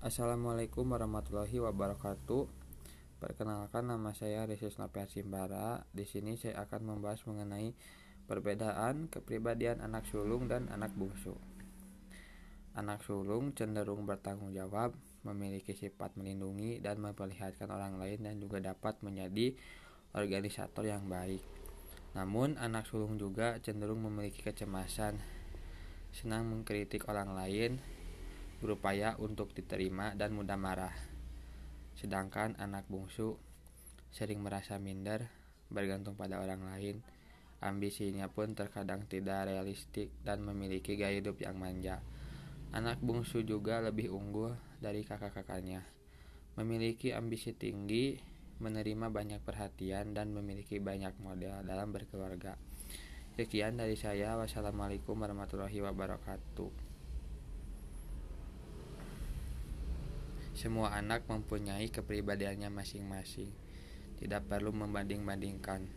Assalamualaikum warahmatullahi wabarakatuh. Perkenalkan nama saya Resis Nopian Simbara. Di sini saya akan membahas mengenai perbedaan kepribadian anak sulung dan anak bungsu. Anak sulung cenderung bertanggung jawab, memiliki sifat melindungi dan memperlihatkan orang lain dan juga dapat menjadi organisator yang baik. Namun anak sulung juga cenderung memiliki kecemasan, senang mengkritik orang lain, berupaya untuk diterima dan mudah marah. Sedangkan anak bungsu sering merasa minder, bergantung pada orang lain. Ambisinya pun terkadang tidak realistik dan memiliki gaya hidup yang manja. Anak bungsu juga lebih unggul dari kakak-kakaknya. Memiliki ambisi tinggi, menerima banyak perhatian dan memiliki banyak model dalam berkeluarga. Sekian dari saya. Wassalamualaikum warahmatullahi wabarakatuh. Semua anak mempunyai kepribadiannya masing-masing. Tidak perlu membanding-bandingkan.